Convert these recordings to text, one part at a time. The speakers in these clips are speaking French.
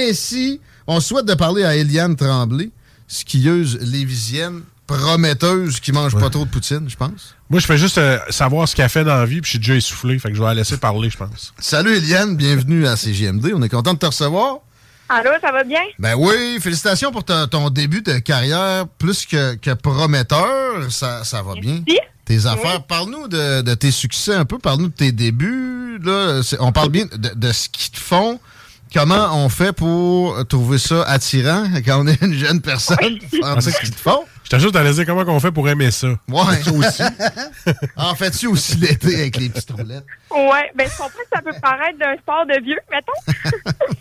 Ainsi, on souhaite de parler à Eliane Tremblay, skieuse lévisienne, prometteuse qui mange pas trop de poutine, je pense. Moi, je fais juste euh, savoir ce qu'elle fait dans la vie, puis je suis déjà essoufflé, fait que je vais la laisser parler, je pense. Salut Eliane, bienvenue à CGMD. On est content de te recevoir. Allô, ça va bien? Ben oui, félicitations pour ta- ton début de carrière plus que, que prometteur. Ça, ça va bien. Tes affaires, parle-nous de, de tes succès un peu, parle-nous de tes débuts. Là, on parle bien de, de ce qu'ils te font. Comment on fait pour trouver ça attirant quand on est une jeune personne? Ce qu'ils te font? Je t'ajoute à dire comment on fait pour aimer ça? Ouais. Aussi. en fais-tu aussi l'été avec les petites roulettes? Ouais, ben je comprends que ça peut paraître d'un sport de vieux, mettons.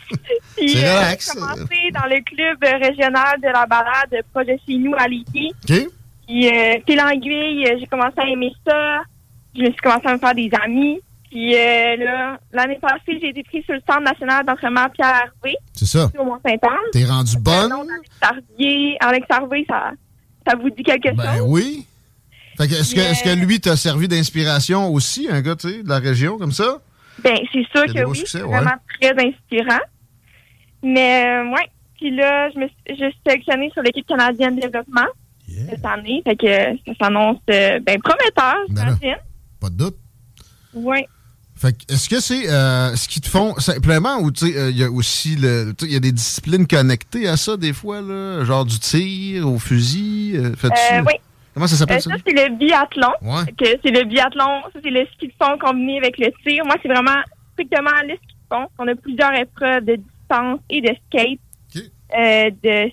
Puis, euh, relax. J'ai commencé dans le club régional de la balade proche de chez nous à Lévis. OK. Puis, euh, euh, j'ai commencé à aimer ça. Je me suis commencé à me faire des amis. Puis euh, là, l'année passée, j'ai été prise sur le Centre national d'entraînement Pierre Harvey, C'est ça. au Mont-Saint-Anne. T'es rendu bonne? Alex Harvey, Alex Harvey, ça, ça vous dit quelque Ben chose? oui. Fait que, est-ce, que, est-ce que lui t'a servi d'inspiration aussi, un gars tu sais, de la région comme ça? Ben, c'est sûr que oui. succès, c'est ouais. vraiment très inspirant. Mais, euh, ouais. Puis là, je me suis, je suis sélectionnée sur l'équipe canadienne de développement cette année. Fait que ça s'annonce, euh, ben, prometteur, Ben j'imagine. Pas de doute. Ouais. Fait que, est-ce que c'est euh, ce qu'ils te font simplement ou tu sais, euh, il y a aussi le. Il y a des disciplines connectées à ça des fois, là, genre du tir au fusil. euh, Euh, oui. Comment ça s'appelle Euh, ça? ça, c'est le biathlon. Ouais. Que c'est le biathlon. Ça, c'est le ski de fond combiné avec le tir. Moi, c'est vraiment strictement le ski de fond. On a plusieurs épreuves de distance et de skate, euh, de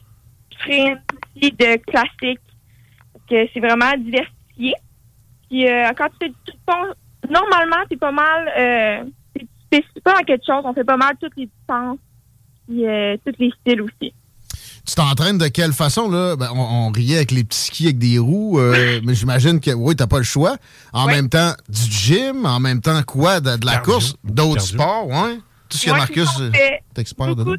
sprint aussi, de classique. Que c'est vraiment diversifié. Puis euh, quand tu fais du ski de fond, normalement, c'est pas mal. Euh, c'est spécifique pas à quelque chose. On fait pas mal toutes les distances. Puis euh, tous les styles aussi. Tu t'entraînes de quelle façon, là? Ben, on, on riait avec les petits skis avec des roues, euh, mais j'imagine que oui, t'as pas le choix. En même temps, du gym, en même temps, quoi? De, de la Cardio. course, d'autres sports, ouais? Tout ce que Marcus euh, fait est expert dedans.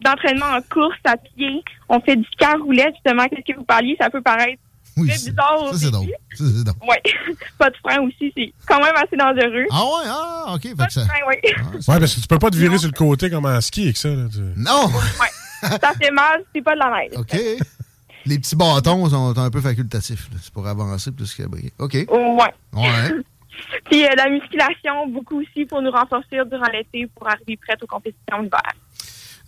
d'entraînement en course à pied. On fait du car roulette, justement. Qu'est-ce que vous parliez? Ça peut paraître Oui, très bizarre. Ça, c'est drôle. Ça, c'est drôle. Ouais. Pas de frein aussi. C'est quand même assez dangereux. Ah ouais? Ah, OK. Pas de ça... frein, oui. Ouais, parce que tu peux pas te virer sur le côté comme en ski avec ça. Là, tu- Non! ça fait mal, c'est pas de la neige. OK. Les petits bâtons sont un peu facultatifs. là. C'est pour avancer plus que briller. OK. Ouais. Ouais. Puis euh, la musculation, beaucoup aussi pour nous renforcer durant l'été pour arriver prête aux compétitions d'hiver.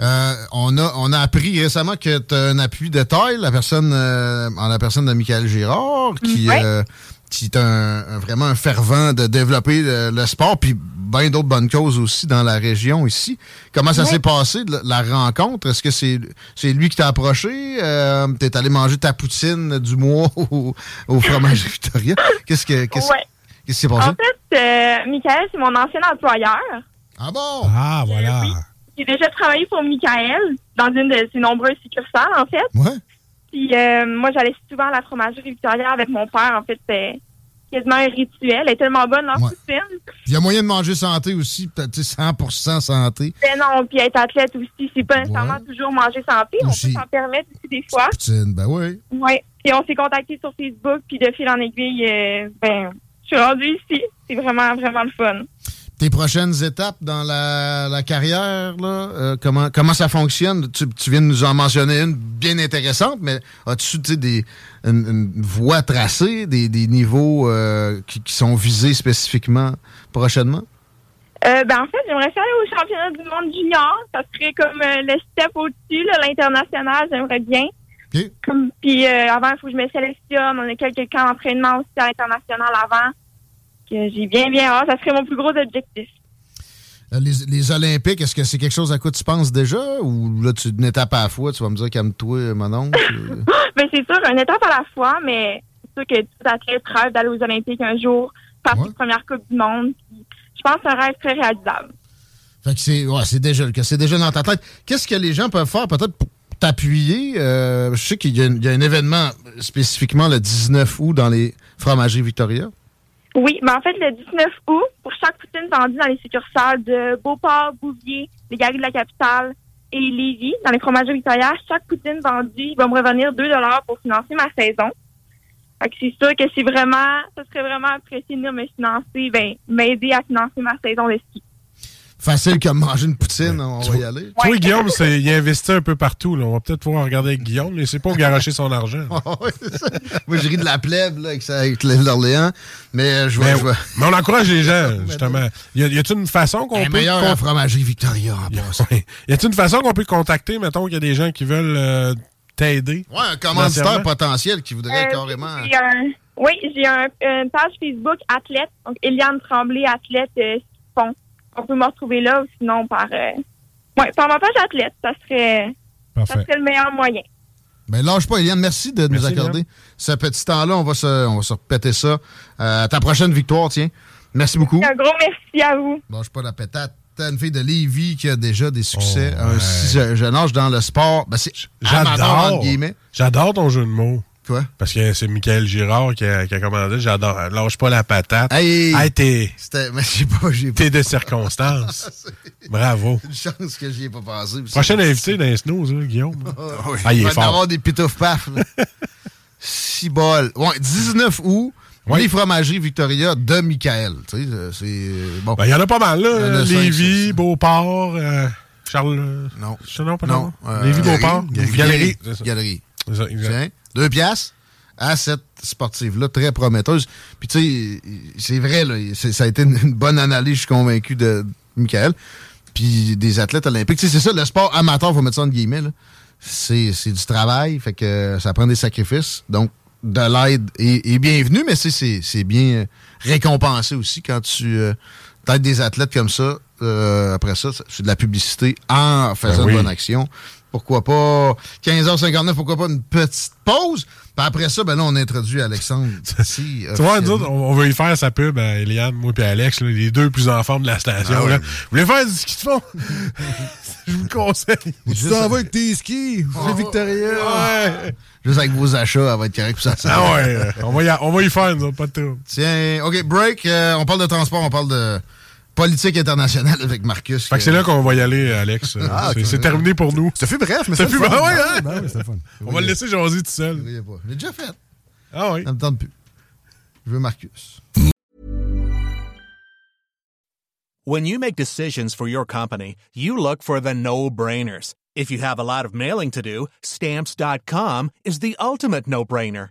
Euh, on, a, on a appris récemment que tu as un appui de taille, la personne, euh, en la personne de Michael Girard, qui, Ouais. euh, qui est un, un- vraiment un fervent de développer le, le sport, puis bien d'autres bonnes causes aussi dans la région ici. Comment ça s'est passé, la, la rencontre? Est-ce que c'est c'est lui qui t'a approché? Euh, T'es allé manger ta poutine du mois au, au fromage Victoria? Qu'est-ce que qu'est-ce Ouais. qu'est-ce qui s'est passé? En fait, euh, Michael, c'est mon ancien employeur. Ah bon? Ah, voilà. J'ai déjà travaillé pour Michael dans une de ses nombreuses succursales, en fait. Ouais. Puis euh, moi, j'allais souvent à la fromagerie Victoria avec mon père. En fait, c'était quasiment un rituel. Elle est tellement bonne dans Ouais. poutine. Il y a moyen de manger santé aussi, peut-être tu sais, 100% santé. Ben non, puis être athlète aussi, c'est pas nécessairement toujours manger santé. On peut s'en permettre aussi des fois. Poutine, ben oui. Oui. Puis on s'est contacté sur Facebook, puis de fil en aiguille, euh, ben, je suis rendue ici. C'est vraiment, vraiment le fun. Tes prochaines étapes dans la, la carrière, là, euh, comment, comment ça fonctionne? Tu, tu viens de nous en mentionner une bien intéressante, mais as-tu des, une, une voie tracée, des, des niveaux euh, qui, qui sont visés spécifiquement prochainement? Euh, ben, en fait, j'aimerais faire aller au championnat du monde junior. Ça serait comme le step au-dessus, l'international, j'aimerais bien. Comme, puis euh, avant, il faut que je me sélectionne. On a quelques camps d'entraînement aussi à l'international avant. Que j'ai bien, bien hâte. Ça serait mon plus gros objectif. Les, les, Olympiques, est-ce que c'est quelque chose à quoi tu penses déjà? Ou là, tu une étape à la fois, tu vas me dire calme-toi, mon oncle? ben, c'est sûr, une étape à la fois, mais c'est sûr que tout athlète rêve d'aller aux Olympiques un jour, faire ouais. première Coupe du Monde. je pense que c'est un rêve très réalisable. Fait que c'est ouais, déjà, c'est déjà dans ta tête. Qu'est-ce que les gens peuvent faire peut-être pour t'appuyer? Euh, je sais qu'il y, y, a un événement spécifiquement le 19 août dans les fromageries Victoria. Oui, mais en fait, le 19 août, pour chaque poutine vendue dans les succursales de Beauport, Bouvier, les Galeries de la Capitale et Lévis, dans les fromageries Victoria, chaque poutine vendue va me revenir 2 pour financer ma saison. Fait que c'est sûr que c'est vraiment, ça serait vraiment apprécié de me financer, ben, m'aider à financer ma saison de ski facile comme manger une poutine, on va y aller. Toi, Guillaume, il investit un peu partout. Là. On va peut-être pouvoir regarder avec Guillaume, mais c'est pas garocher son argent. Moi, je ris de la plèbe là, avec, avec l'Orléans, mais euh, je vois, mais, mais, on encourage les gens, justement. Y a-t-il une façon qu'on peut... meilleur fromagerie Victoria, en y, y a-t-il une façon qu'on peut contacter, mettons, qu'il y a des gens qui veulent euh, t'aider? Ouais, un commanditaire potentiel qui voudrait euh, carrément... oui, j'ai un, une page Facebook athlète, donc Eliane Tremblay, athlète euh, on peut me retrouver là, ou sinon par, euh, ouais, par ma page athlète, ça serait, ça serait le meilleur moyen. Ben, lâche pas, Eliane. Merci de nous accorder ce petit temps-là. On va se, on va se repéter ça. Euh, ta prochaine victoire, tiens. Merci beaucoup. Un gros merci à vous. Lâche pas la pétate. T'as une fille de Lévis qui a déjà des succès oh, un si jeune âge dans le sport. Ben, c'est J'adore. J'adore ton jeu de mots. Parce que c'est Michael Girard qui a, qui a commandé. J'adore. Lâche pas la patate. Hey! hey t'es. Mais j'ai pas. J'ai T'es de circonstances. Bravo. Une chance que j'y ai pas pensé. Prochain invité dans les snooze, hein, Guillaume. ah, oui. ah, il est fort. avoir des pitouf paf. Six bols. Ouais, 19 août. Oui. Les fromageries Victoria de Michael. Tu sais, c'est. Bon. Ben, il y en a pas mal, là. Lévis, Beauport, euh, Charles. Non. Non, pas non? Euh, Lévis, Beauport. Galerie. Galerie. C'est exact. Deux piastres à cette sportive-là, très prometteuse. Puis tu sais, c'est vrai, là, ça a été une bonne analyse, je suis convaincu de Michael. Puis des athlètes olympiques. Tu sais, c'est ça, le sport amateur, faut mettre ça en guillemets, c'est du travail, fait que ça prend des sacrifices. Donc, de l'aide est, bienvenue, mais c'est bien récompensé aussi quand tu euh, aides des athlètes comme ça. Euh, après ça, c'est de la publicité en faisant ben une bonne action pourquoi pas? 15h59, pourquoi pas une petite pause? Puis après ça, ben là, on introduit Alexandre. tu vois, nous on, veut y faire sa pub à Eliane, moi et Alex, les deux plus en forme de la station. Ah Vous voulez faire du ski de fond? Je vous le conseille. Tu t'en vas avec tes skis, c'est Victoria. Ouais. Juste avec vos achats, elle va être correct pour ça. Ah ouais, on va, y, on va y faire, nous, pas de tout. Tiens, OK, break. Euh, on parle de transport, on parle de politique internationale avec Marcus. Fait que c'est là qu'on va y aller, Alex. Ah, c'est terminé pour nous. Ça fait bref, mais ça fait fun. Ouais, hein? ben, fun. On va le laisser jaser tout seul. J'ai déjà fait. Ah oui. Ça me tente plus. Je veux Marcus. When you make decisions for your company, you look for the no-brainers. If you have a lot of mailing to do, stamps.com is the ultimate no-brainer.